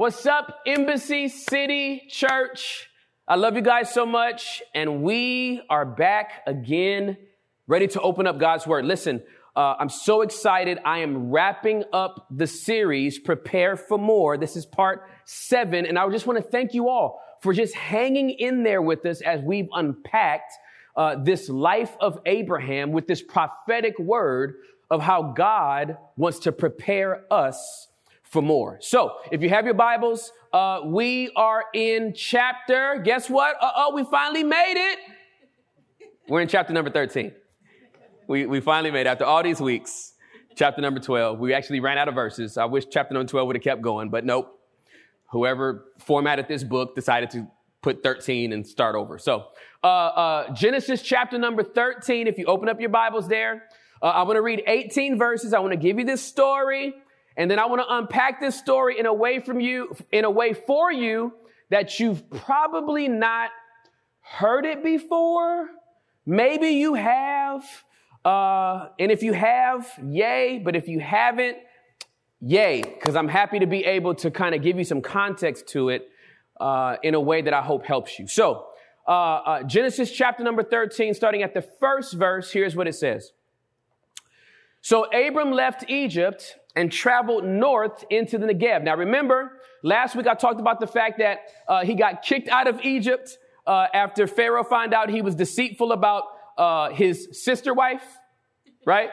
What's up, Embassy City Church? I love you guys so much, and we are back again, ready to open up God's Word. Listen, uh, I'm so excited. I am wrapping up the series, Prepare for More. This is part seven, and I just want to thank you all for just hanging in there with us as we've unpacked uh, this life of Abraham with this prophetic word of how God wants to prepare us for more. So if you have your Bibles, uh, we are in chapter, guess what? Uh oh, we finally made it. We're in chapter number 13. We, we finally made it after all these weeks. Chapter number 12. We actually ran out of verses. I wish chapter number 12 would have kept going, but nope. Whoever formatted this book decided to put 13 and start over. So, uh, uh, Genesis chapter number 13, if you open up your Bibles there, uh, I want to read 18 verses. I want to give you this story. And then I want to unpack this story in a way from you, in a way for you that you've probably not heard it before. Maybe you have. Uh, and if you have, yay. But if you haven't, yay. Because I'm happy to be able to kind of give you some context to it uh, in a way that I hope helps you. So, uh, uh Genesis chapter number 13, starting at the first verse, here's what it says. So Abram left Egypt and traveled north into the Negev. Now remember, last week I talked about the fact that uh, he got kicked out of Egypt uh, after Pharaoh found out he was deceitful about uh, his sister wife, right?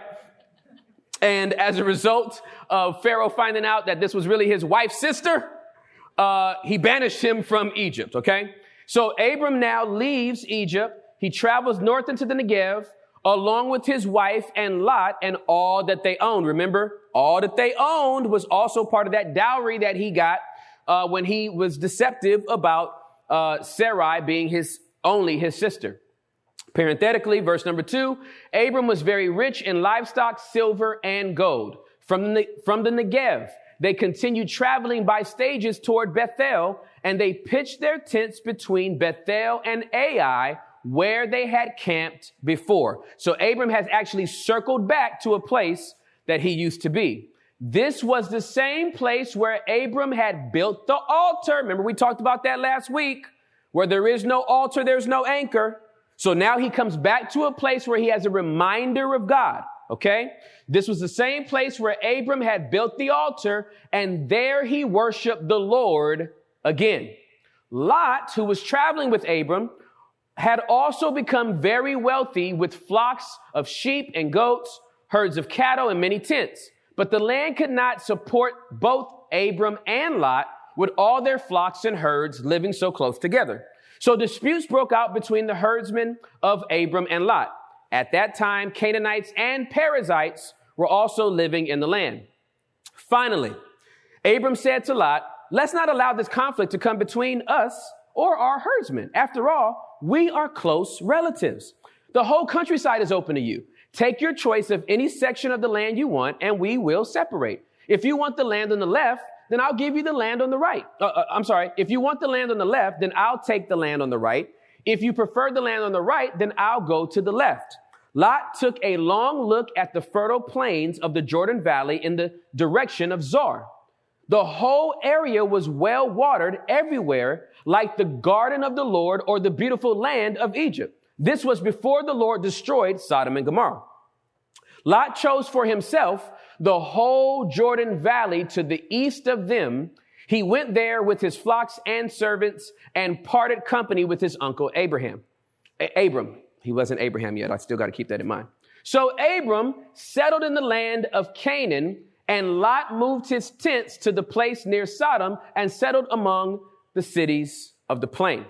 And as a result of Pharaoh finding out that this was really his wife's sister, uh, he banished him from Egypt, okay? So Abram now leaves Egypt. He travels north into the Negev along with his wife and Lot and all that they owned. Remember, all that they owned was also part of that dowry that he got uh, when he was deceptive about uh, Sarai being his only his sister. Parenthetically, verse number two, Abram was very rich in livestock, silver, and gold. From the, from the Negev, they continued traveling by stages toward Bethel, and they pitched their tents between Bethel and Ai, where they had camped before. So Abram has actually circled back to a place that he used to be. This was the same place where Abram had built the altar. Remember, we talked about that last week. Where there is no altar, there's no anchor. So now he comes back to a place where he has a reminder of God. Okay? This was the same place where Abram had built the altar, and there he worshiped the Lord again. Lot, who was traveling with Abram, had also become very wealthy with flocks of sheep and goats, herds of cattle, and many tents. But the land could not support both Abram and Lot with all their flocks and herds living so close together. So disputes broke out between the herdsmen of Abram and Lot. At that time, Canaanites and Perizzites were also living in the land. Finally, Abram said to Lot, let's not allow this conflict to come between us or our herdsmen. After all, we are close relatives. The whole countryside is open to you. Take your choice of any section of the land you want, and we will separate. If you want the land on the left, then I'll give you the land on the right. Uh, uh, I'm sorry. If you want the land on the left, then I'll take the land on the right. If you prefer the land on the right, then I'll go to the left. Lot took a long look at the fertile plains of the Jordan Valley in the direction of Zoar. The whole area was well watered everywhere, like the garden of the Lord or the beautiful land of Egypt. This was before the Lord destroyed Sodom and Gomorrah. Lot chose for himself the whole Jordan Valley to the east of them. He went there with his flocks and servants and parted company with his uncle Abraham. A- Abram. He wasn't Abraham yet. I still got to keep that in mind. So Abram settled in the land of Canaan and Lot moved his tents to the place near Sodom and settled among the cities of the plain.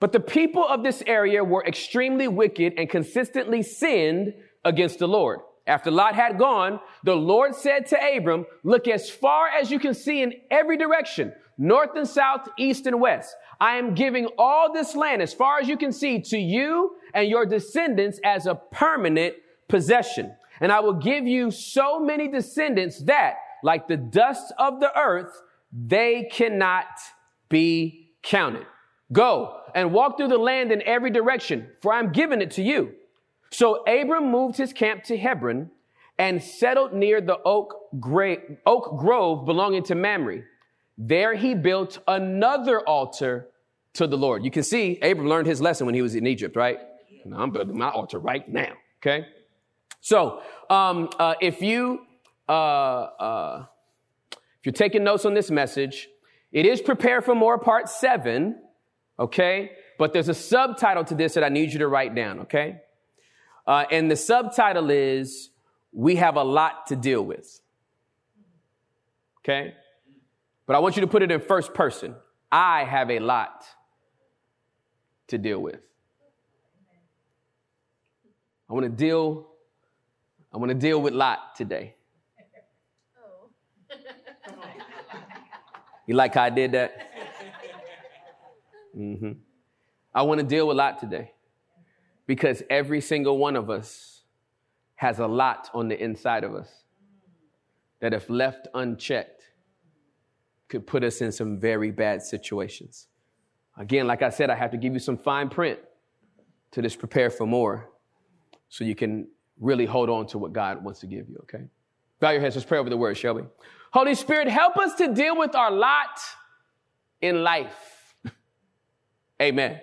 But the people of this area were extremely wicked and consistently sinned against the Lord. After Lot had gone, the Lord said to Abram, look as far as you can see in every direction, north and south, east and west. I am giving all this land as far as you can see to you and your descendants as a permanent possession. And I will give you so many descendants that, like the dust of the earth, they cannot be counted. Go and walk through the land in every direction, for I'm giving it to you. So Abram moved his camp to Hebron and settled near the oak, gra- oak grove belonging to Mamre. There he built another altar to the Lord. You can see Abram learned his lesson when he was in Egypt, right? I'm building my altar right now. Okay. So, um, uh, if you, uh, uh, if you're taking notes on this message, it is prepare for more part seven. Okay. But there's a subtitle to this that I need you to write down. Okay. Uh, and the subtitle is we have a lot to deal with. Okay. But I want you to put it in first person. I have a lot to deal with. I want to deal I want to deal with Lot today. You like how I did that? Mm-hmm. I want to deal with a Lot today because every single one of us has a lot on the inside of us that, if left unchecked, could put us in some very bad situations. Again, like I said, I have to give you some fine print to just prepare for more so you can really hold on to what God wants to give you, okay? Bow your heads, let's pray over the word, shall we? Holy Spirit, help us to deal with our lot in life. Amen.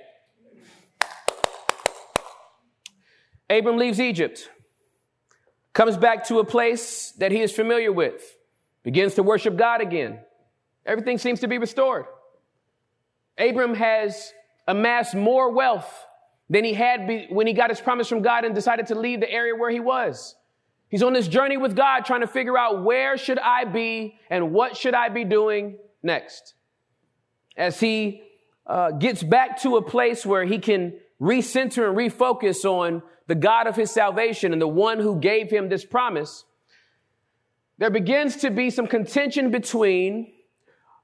Abram leaves Egypt, comes back to a place that he is familiar with, begins to worship God again. Everything seems to be restored. Abram has amassed more wealth than he had be, when he got his promise from God and decided to leave the area where he was. He's on this journey with God trying to figure out where should I be and what should I be doing next. As he uh, gets back to a place where he can recenter and refocus on the God of his salvation and the one who gave him this promise, there begins to be some contention between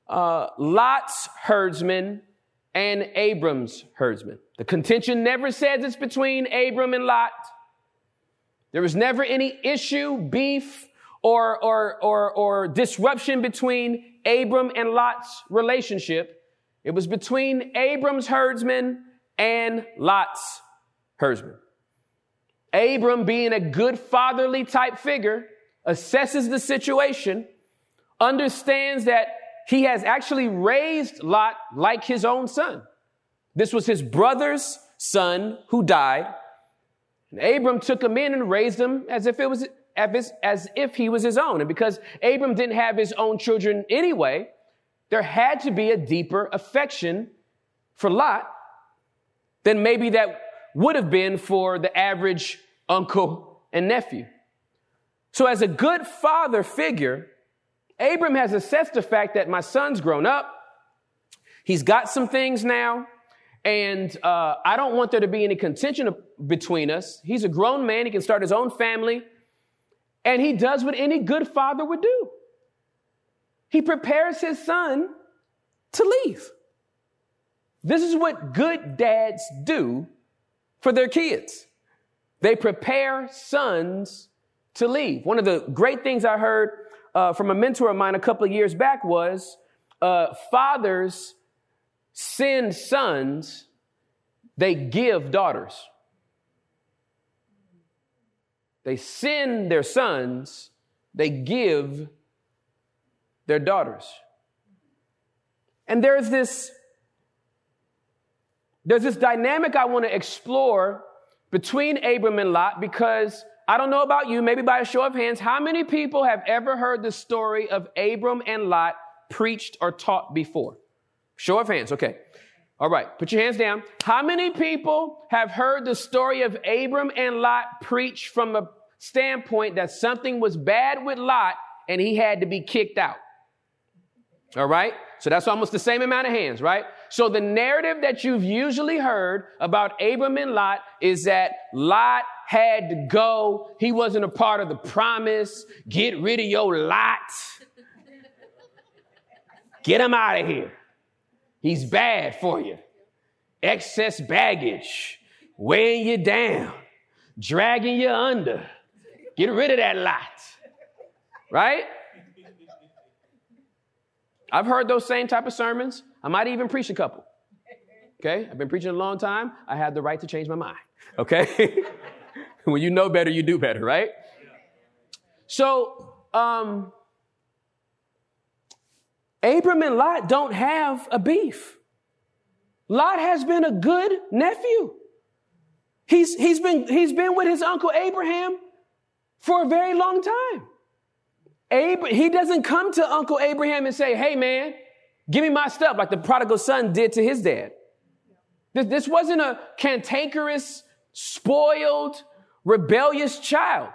uh, Lot's herdsmen and Abram's herdsmen. The contention never says it's between Abram and Lot. There was never any issue, beef, or, or, or, or disruption between Abram and Lot's relationship. It was between Abram's herdsmen and Lot's herdsmen. Abram, being a good fatherly type figure, assesses the situation, understands that he has actually raised Lot like his own son. This was his brother's son who died. And Abram took him in and raised him as if it was as if he was his own. And because Abram didn't have his own children anyway, there had to be a deeper affection for Lot than maybe that would have been for the average uncle and nephew. So as a good father figure, Abram has assessed the fact that my son's grown up. He's got some things now. And uh, I don't want there to be any contention between us. He's a grown man. He can start his own family. And he does what any good father would do he prepares his son to leave. This is what good dads do for their kids. They prepare sons to leave. One of the great things I heard uh, from a mentor of mine a couple of years back was uh, fathers send sons, they give daughters. They send their sons, they give their daughters. And there's this there's this dynamic I want to explore between Abram and Lot because I don't know about you, maybe by a show of hands, how many people have ever heard the story of Abram and Lot preached or taught before? Show of hands, okay. All right, put your hands down. How many people have heard the story of Abram and Lot preached from a standpoint that something was bad with Lot and he had to be kicked out? All right, so that's almost the same amount of hands, right? So the narrative that you've usually heard about Abram and Lot is that Lot had to go. He wasn't a part of the promise. Get rid of your lot. Get him out of here. He's bad for you. Excess baggage, weighing you down, dragging you under. Get rid of that lot. Right? I've heard those same type of sermons. I might even preach a couple. Okay? I've been preaching a long time. I have the right to change my mind. Okay? when you know better, you do better, right? So, um, Abram and Lot don't have a beef. Lot has been a good nephew. He's, he's, been, he's been with his uncle Abraham for a very long time. Ab- he doesn't come to Uncle Abraham and say, Hey, man, give me my stuff, like the prodigal son did to his dad. This, this wasn't a cantankerous, spoiled, rebellious child.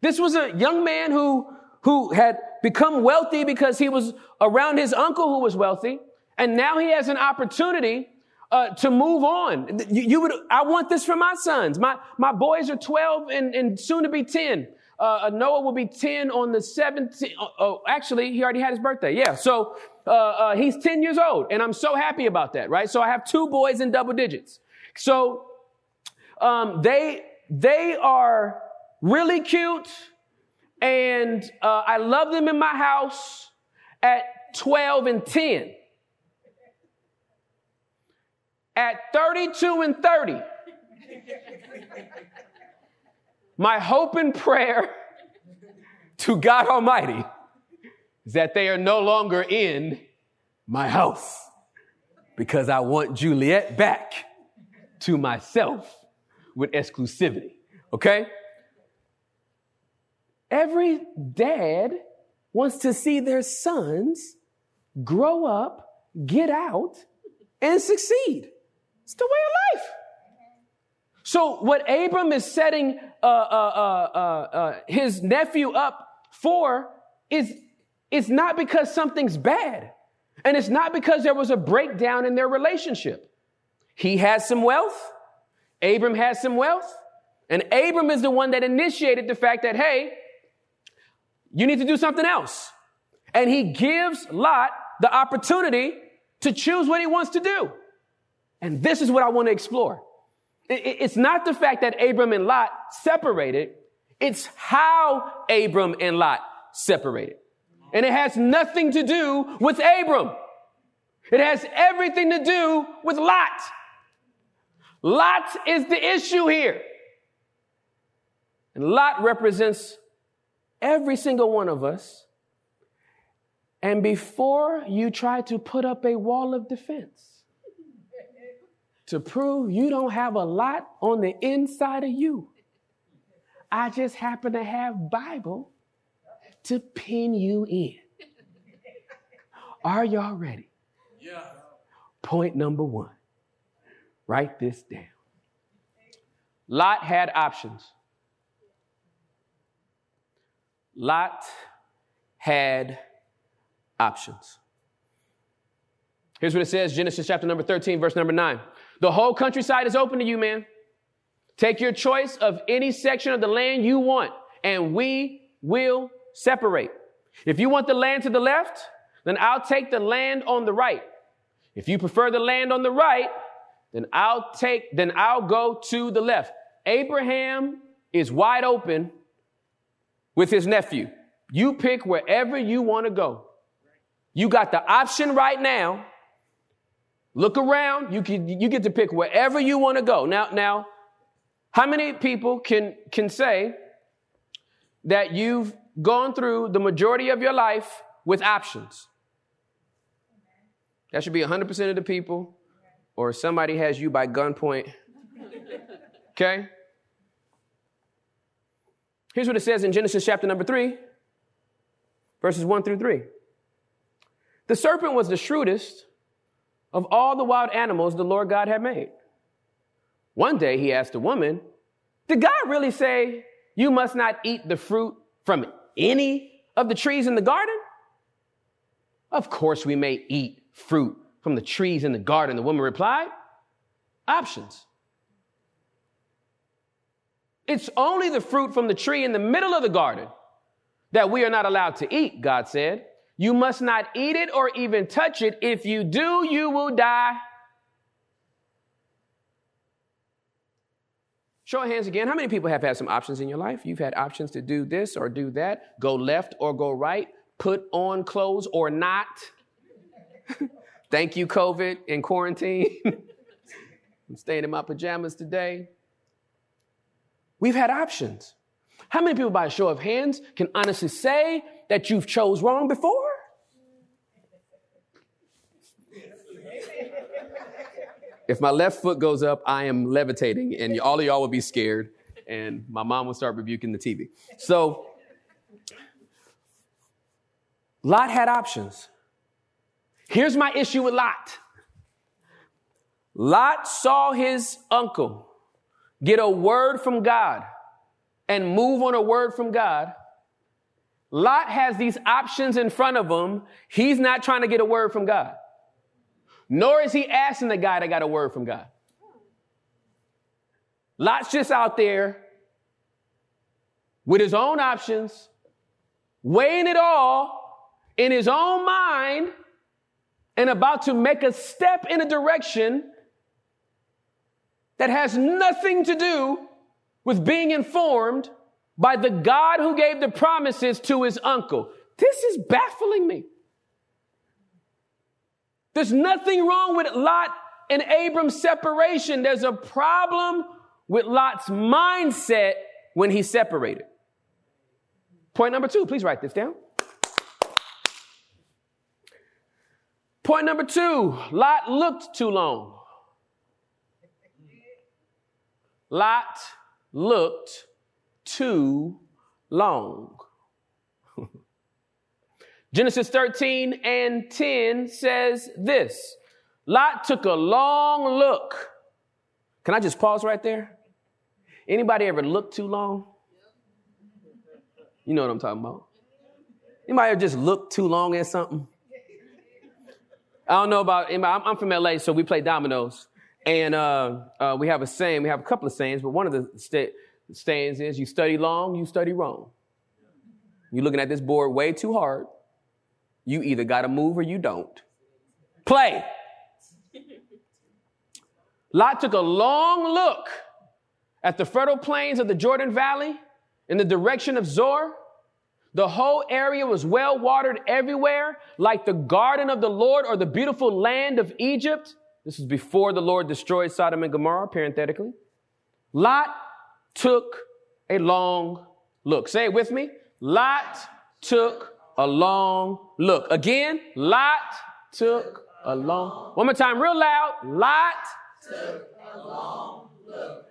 This was a young man who, who had become wealthy because he was around his uncle who was wealthy. And now he has an opportunity uh, to move on. You, you, would, I want this for my sons. My, my boys are 12 and, and soon to be 10. Uh, uh Noah will be 10 on the 17th. Oh, oh, actually, he already had his birthday. Yeah. So, uh, uh, he's 10 years old and I'm so happy about that, right? So I have two boys in double digits. So, um, they, they are really cute and, uh, I love them in my house at 12 and 10 at 32 and 30, my hope and prayer to God Almighty is that they are no longer in my house because I want Juliet back to myself with exclusivity. Okay? Every dad wants to see their sons grow up, get out, and succeed. It's the way of life. So what Abram is setting uh, uh, uh, uh, his nephew up for is, is not because something's bad. And it's not because there was a breakdown in their relationship. He has some wealth. Abram has some wealth. And Abram is the one that initiated the fact that, hey, you need to do something else. And he gives Lot the opportunity to choose what he wants to do. And this is what I want to explore. It's not the fact that Abram and Lot separated. It's how Abram and Lot separated. And it has nothing to do with Abram. It has everything to do with Lot. Lot is the issue here. And Lot represents every single one of us. And before you try to put up a wall of defense, to prove you don't have a lot on the inside of you. I just happen to have Bible to pin you in. Are y'all ready? Yeah. Point number one. Write this down. Lot had options. Lot had options. Here's what it says Genesis chapter number 13, verse number 9. The whole countryside is open to you, man. Take your choice of any section of the land you want, and we will separate. If you want the land to the left, then I'll take the land on the right. If you prefer the land on the right, then I'll take, then I'll go to the left. Abraham is wide open with his nephew. You pick wherever you want to go. You got the option right now Look around. You can, you get to pick wherever you want to go. Now, now, how many people can, can say that you've gone through the majority of your life with options? That should be 100% of the people, or somebody has you by gunpoint. Okay? Here's what it says in Genesis chapter number 3, verses 1 through 3. The serpent was the shrewdest of all the wild animals the Lord God had made. One day he asked the woman, Did God really say you must not eat the fruit from any of the trees in the garden? Of course we may eat fruit from the trees in the garden, the woman replied. Options. It's only the fruit from the tree in the middle of the garden that we are not allowed to eat, God said. You must not eat it or even touch it. If you do, you will die. Show of hands again. How many people have had some options in your life? You've had options to do this or do that, go left or go right, put on clothes or not. Thank you, COVID and quarantine. I'm staying in my pajamas today. We've had options. How many people, by a show of hands, can honestly say that you've chose wrong before? if my left foot goes up, I am levitating, and all of y'all will be scared, and my mom will start rebuking the TV. So, Lot had options. Here's my issue with Lot Lot saw his uncle get a word from God and move on a word from God. Lot has these options in front of him. He's not trying to get a word from God, nor is he asking the guy that got a word from God. Lot's just out there with his own options, weighing it all in his own mind, and about to make a step in a direction that has nothing to do with being informed by the God who gave the promises to his uncle. This is baffling me. There's nothing wrong with Lot and Abram's separation. There's a problem with Lot's mindset when he separated. Point number two, please write this down. Point number two, Lot looked too long. Lot looked too long. Genesis 13 and 10 says this Lot took a long look. Can I just pause right there? Anybody ever look too long? You know what I'm talking about. Anybody ever just look too long at something? I don't know about, anybody. I'm from LA, so we play dominoes. And uh, uh, we have a saying, we have a couple of sayings, but one of the st- sayings is you study long, you study wrong. You're looking at this board way too hard. You either got to move or you don't. Play. Lot took a long look at the fertile plains of the Jordan Valley in the direction of Zoar. The whole area was well watered everywhere, like the garden of the Lord or the beautiful land of Egypt. This is before the Lord destroyed Sodom and Gomorrah, parenthetically. Lot took a long look. Say it with me. Lot took a long look. Again, Lot took a long. One more time, real loud. Lot took a long look.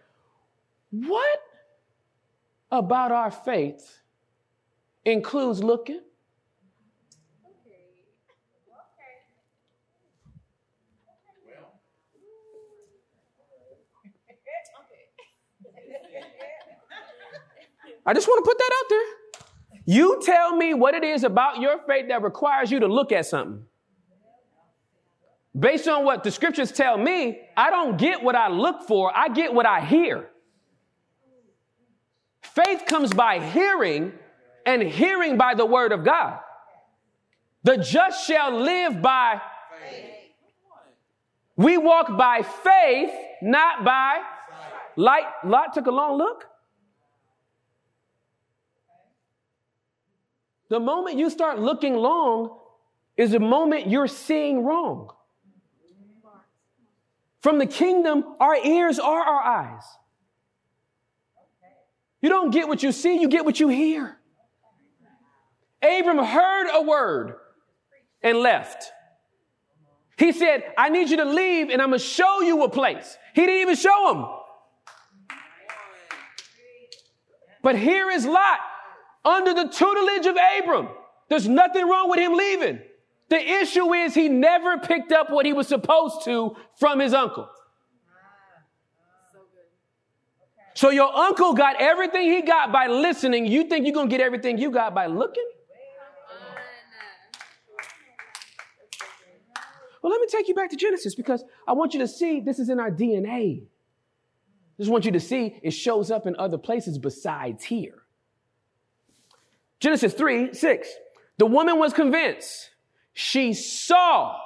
What about our faith includes looking? I just want to put that out there. You tell me what it is about your faith that requires you to look at something. Based on what the scriptures tell me, I don't get what I look for, I get what I hear. Faith comes by hearing, and hearing by the word of God. The just shall live by faith. We walk by faith, not by light. Lot took a long look. The moment you start looking long is the moment you're seeing wrong. From the kingdom, our ears are our eyes. You don't get what you see, you get what you hear. Abram heard a word and left. He said, I need you to leave and I'm going to show you a place. He didn't even show him. But here is Lot under the tutelage of Abram. There's nothing wrong with him leaving. The issue is he never picked up what he was supposed to from his uncle. So your uncle got everything he got by listening. You think you're going to get everything you got by looking? Well, let me take you back to Genesis because I want you to see this is in our DNA. Just want you to see it shows up in other places besides here. Genesis 3 6. The woman was convinced. She saw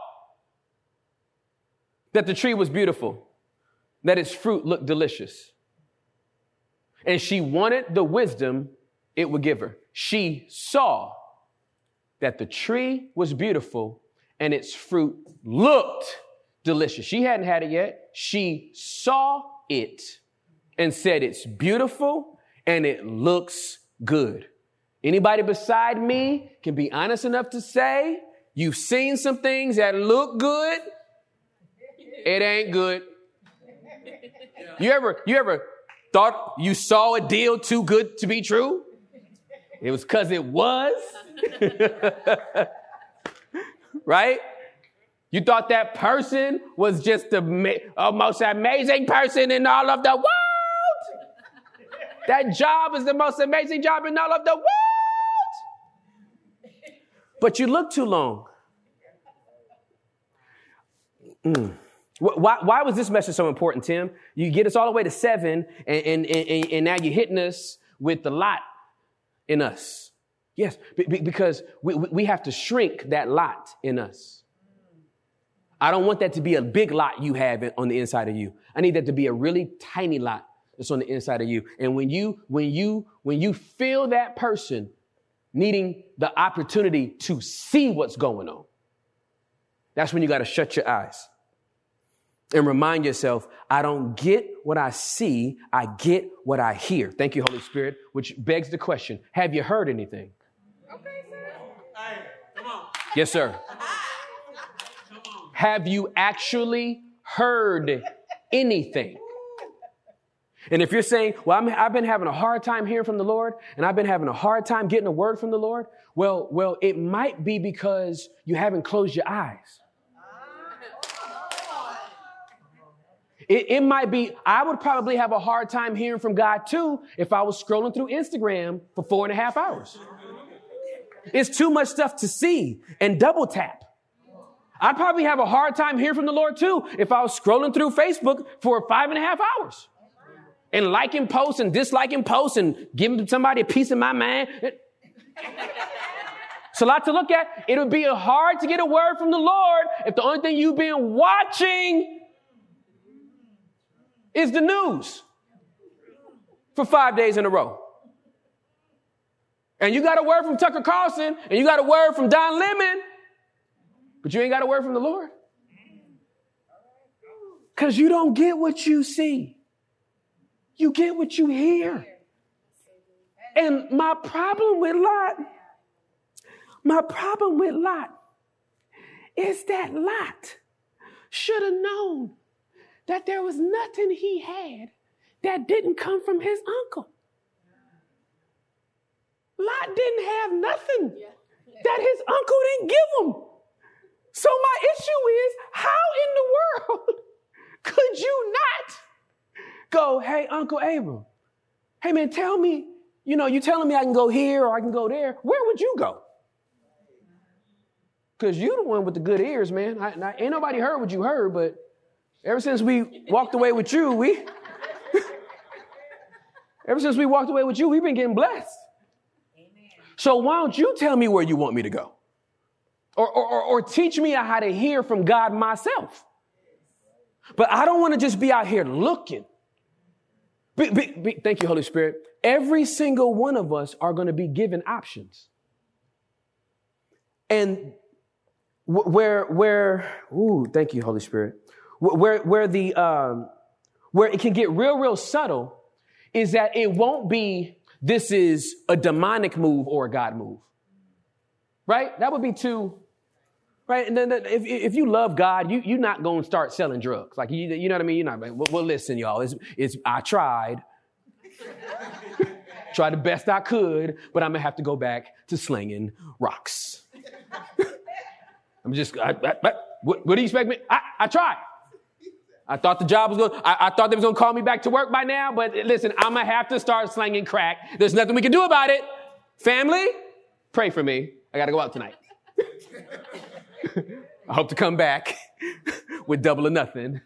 that the tree was beautiful, that its fruit looked delicious. And she wanted the wisdom it would give her. She saw that the tree was beautiful and its fruit looked delicious. She hadn't had it yet. She saw it and said, It's beautiful and it looks good. Anybody beside me can be honest enough to say, you've seen some things that look good. It ain't good. You ever, you ever thought you saw a deal too good to be true? It was because it was. right? You thought that person was just the most amazing person in all of the world. That job is the most amazing job in all of the world. But you look too long. Mm. Why, why was this message so important, Tim? You get us all the way to seven, and, and, and, and now you're hitting us with the lot in us. Yes, because we, we have to shrink that lot in us. I don't want that to be a big lot you have on the inside of you. I need that to be a really tiny lot that's on the inside of you. And when you, when you, when you feel that person needing the opportunity to see what's going on, that's when you got to shut your eyes and remind yourself, I don't get what I see, I get what I hear. Thank you, Holy Spirit, which begs the question Have you heard anything? Okay, sir. Hey, come on. Yes, sir. Have you actually heard anything? And if you're saying, well, i have been having a hard time hearing from the Lord, and I've been having a hard time getting a word from the Lord, well, well, it might be because you haven't closed your eyes. It, it, might be, I would probably have a hard time hearing from God too if I was scrolling through Instagram for four and a half hours. It's too much stuff to see and double tap. I'd probably have a hard time hearing from the Lord too if I was scrolling through Facebook for five and a half hours and liking posts and disliking posts and giving somebody a piece of my mind. It's a lot to look at. It would be hard to get a word from the Lord if the only thing you've been watching is the news for five days in a row. And you got a word from Tucker Carlson and you got a word from Don Lemon, but you ain't got a word from the Lord. Because you don't get what you see, you get what you hear. And my problem with Lot, my problem with Lot is that Lot should have known that there was nothing he had that didn't come from his uncle. Lot didn't have nothing that his uncle didn't give him. So my issue is, how in the world could you not go, hey, Uncle Abram, hey man, tell me, you know, you telling me I can go here or I can go there. Where would you go? Because you the one with the good ears, man. I, I, ain't nobody heard what you heard, but Ever since we walked away with you, we, ever since we walked away with you, we've been getting blessed. Amen. So why don't you tell me where you want me to go? Or, or, or, teach me how to hear from God myself. But I don't want to just be out here looking. Be, be, be, thank you, Holy Spirit. Every single one of us are going to be given options. And where, where, ooh, thank you, Holy Spirit where, where the, um, where it can get real, real subtle is that it won't be, this is a demonic move or a God move. Right? That would be too, right? And then if, if you love God, you, you're not going to start selling drugs. Like, you, you know what I mean? You're not, well, well listen, y'all, it's, it's, I tried. tried the best I could, but I'm going to have to go back to slinging rocks. I'm just, I, I, what, what do you expect me? I, I tried. I thought the job was going, I, I thought they was going to call me back to work by now, but listen, I'm going to have to start slinging crack. There's nothing we can do about it. Family, pray for me. I got to go out tonight. I hope to come back with double or nothing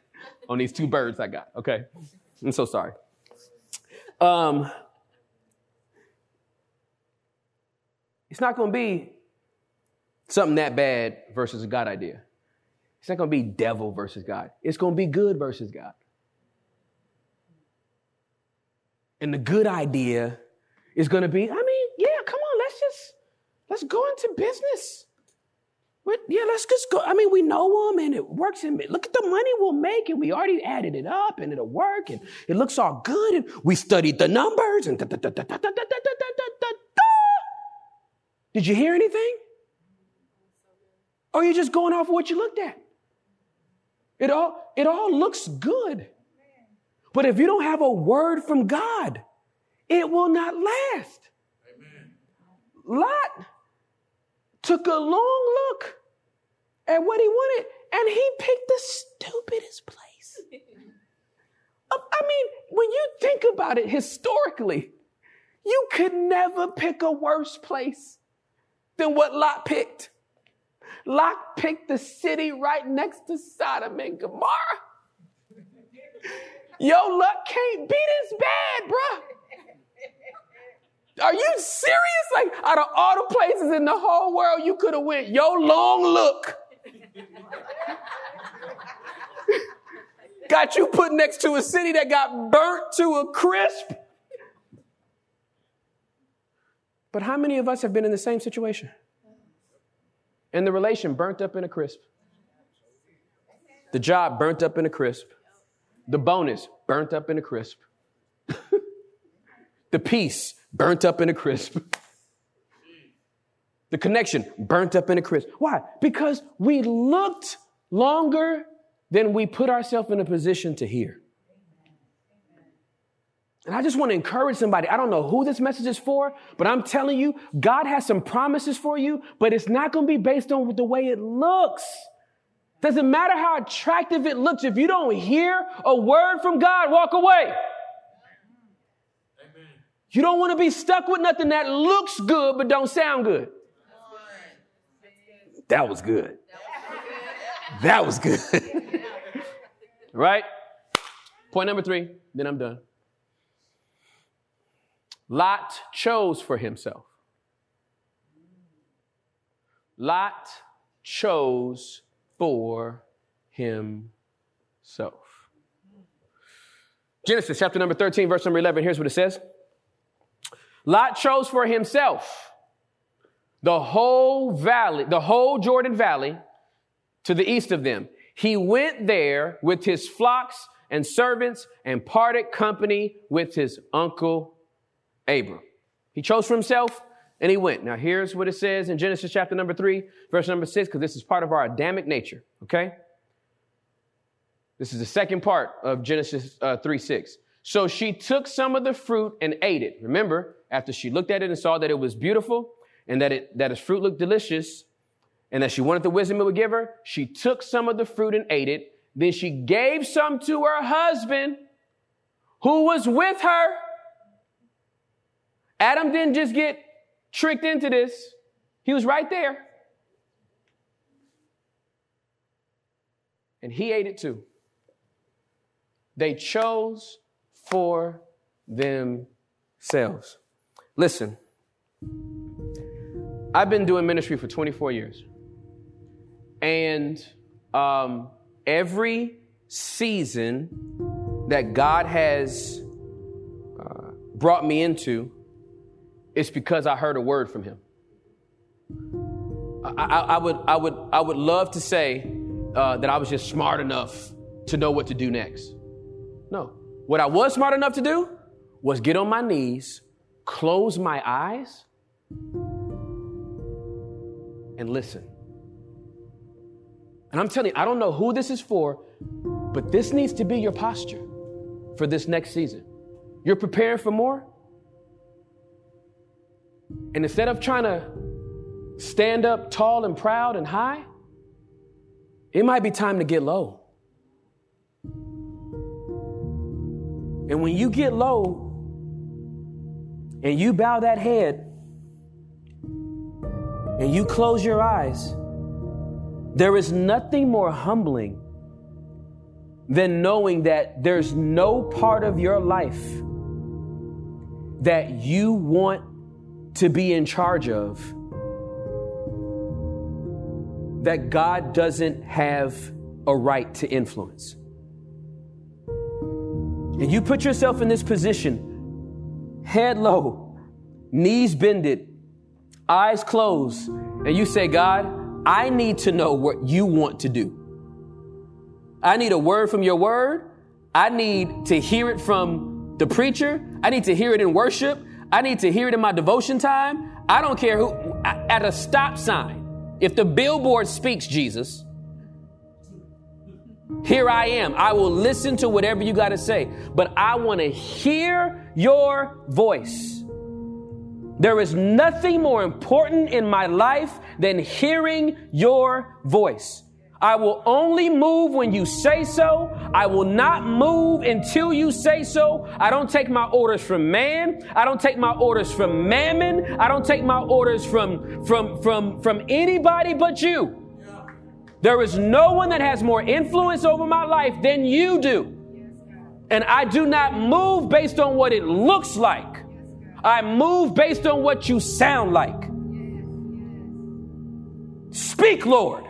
on these two birds I got. Okay. I'm so sorry. Um, it's not going to be something that bad versus a God idea. It's not going to be devil versus God. It's going to be good versus God. And the good idea is going to be, I mean, yeah, come on, let's just, let's go into business. But yeah, let's just go. I mean, we know them and it works. And look at the money we'll make, and we already added it up, and it'll work, and it looks all good. And we studied the numbers, and did you hear anything? Or are you just going off of what you looked at? It all, it all looks good. But if you don't have a word from God, it will not last. Amen. Lot took a long look at what he wanted and he picked the stupidest place. I mean, when you think about it historically, you could never pick a worse place than what Lot picked. Lot picked the city right next to Sodom and Gomorrah. Yo, luck can't be this bad, bruh. Are you serious? Like, out of all the places in the whole world you could have went, yo, long look. Got you put next to a city that got burnt to a crisp. But how many of us have been in the same situation? And the relation burnt up in a crisp. The job burnt up in a crisp. The bonus burnt up in a crisp. the peace burnt up in a crisp. The connection burnt up in a crisp. Why? Because we looked longer than we put ourselves in a position to hear. And I just want to encourage somebody. I don't know who this message is for, but I'm telling you, God has some promises for you, but it's not going to be based on the way it looks. Doesn't matter how attractive it looks. If you don't hear a word from God, walk away. Amen. You don't want to be stuck with nothing that looks good but don't sound good. That was good. That was good. right? Point number three, then I'm done. Lot chose for himself. Lot chose for himself. Genesis chapter number 13, verse number 11. Here's what it says Lot chose for himself the whole valley, the whole Jordan Valley to the east of them. He went there with his flocks and servants and parted company with his uncle Abram. He chose for himself and he went. Now, here's what it says in Genesis chapter number three, verse number six, because this is part of our Adamic nature, okay? This is the second part of Genesis uh, 3 6. So she took some of the fruit and ate it. Remember, after she looked at it and saw that it was beautiful and that, it, that its fruit looked delicious and that she wanted the wisdom it would give her, she took some of the fruit and ate it. Then she gave some to her husband who was with her. Adam didn't just get tricked into this, he was right there. And he ate it too. They chose for themselves. Listen, I've been doing ministry for 24 years. And um, every season that God has uh, brought me into, it's because I heard a word from him. I, I, I would, I, would, I would love to say uh, that I was just smart enough to know what to do next. No. What I was smart enough to do was get on my knees, close my eyes, and listen. And I'm telling you, I don't know who this is for, but this needs to be your posture for this next season. You're preparing for more? And instead of trying to stand up tall and proud and high, it might be time to get low. And when you get low and you bow that head and you close your eyes, there is nothing more humbling than knowing that there's no part of your life that you want to be in charge of that God doesn't have a right to influence. And you put yourself in this position, head low, knees bended, eyes closed, and you say, God, I need to know what you want to do. I need a word from your word. I need to hear it from the preacher. I need to hear it in worship. I need to hear it in my devotion time. I don't care who, at a stop sign, if the billboard speaks Jesus, Here I am. I will listen to whatever you got to say, but I want to hear your voice. There is nothing more important in my life than hearing your voice. I will only move when you say so. I will not move until you say so. I don't take my orders from man. I don't take my orders from mammon. I don't take my orders from, from, from, from anybody but you. There is no one that has more influence over my life than you do. And I do not move based on what it looks like. I move based on what you sound like. Speak, Lord.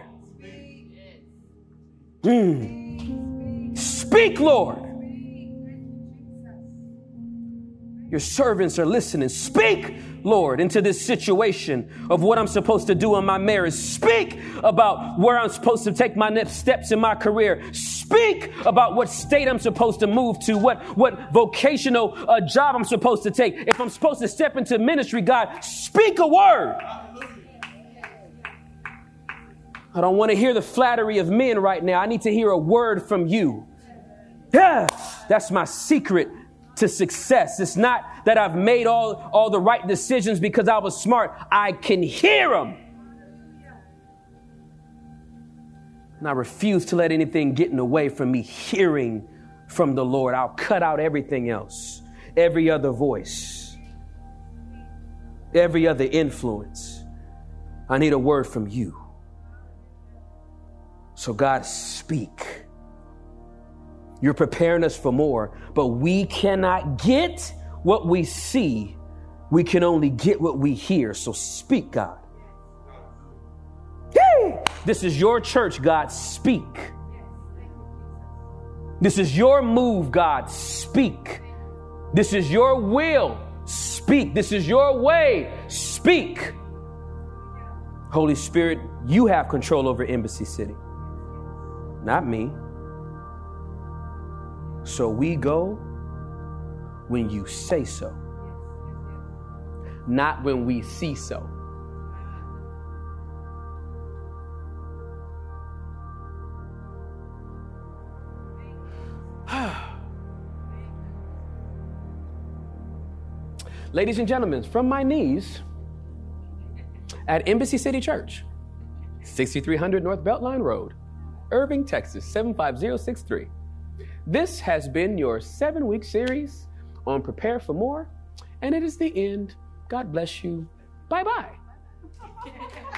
Mm. Speak, Lord. Your servants are listening. Speak, Lord, into this situation of what I'm supposed to do in my marriage. Speak about where I'm supposed to take my next steps in my career. Speak about what state I'm supposed to move to, what, what vocational uh, job I'm supposed to take. If I'm supposed to step into ministry, God, speak a word. I don't want to hear the flattery of men right now. I need to hear a word from you. Yeah, that's my secret to success. It's not that I've made all, all the right decisions because I was smart. I can hear them. And I refuse to let anything get in the way from me hearing from the Lord. I'll cut out everything else, every other voice, every other influence. I need a word from you. So, God, speak. You're preparing us for more, but we cannot get what we see. We can only get what we hear. So, speak, God. Hey! This is your church, God. Speak. This is your move, God. Speak. This is your will. Speak. This is your way. Speak. Holy Spirit, you have control over Embassy City not me. So we go when you say so, not when we see so. Ladies and gentlemen, from my knees at Embassy City Church, 6300 North Beltline Road, Irving, Texas 75063. This has been your seven week series on Prepare for More, and it is the end. God bless you. Bye bye.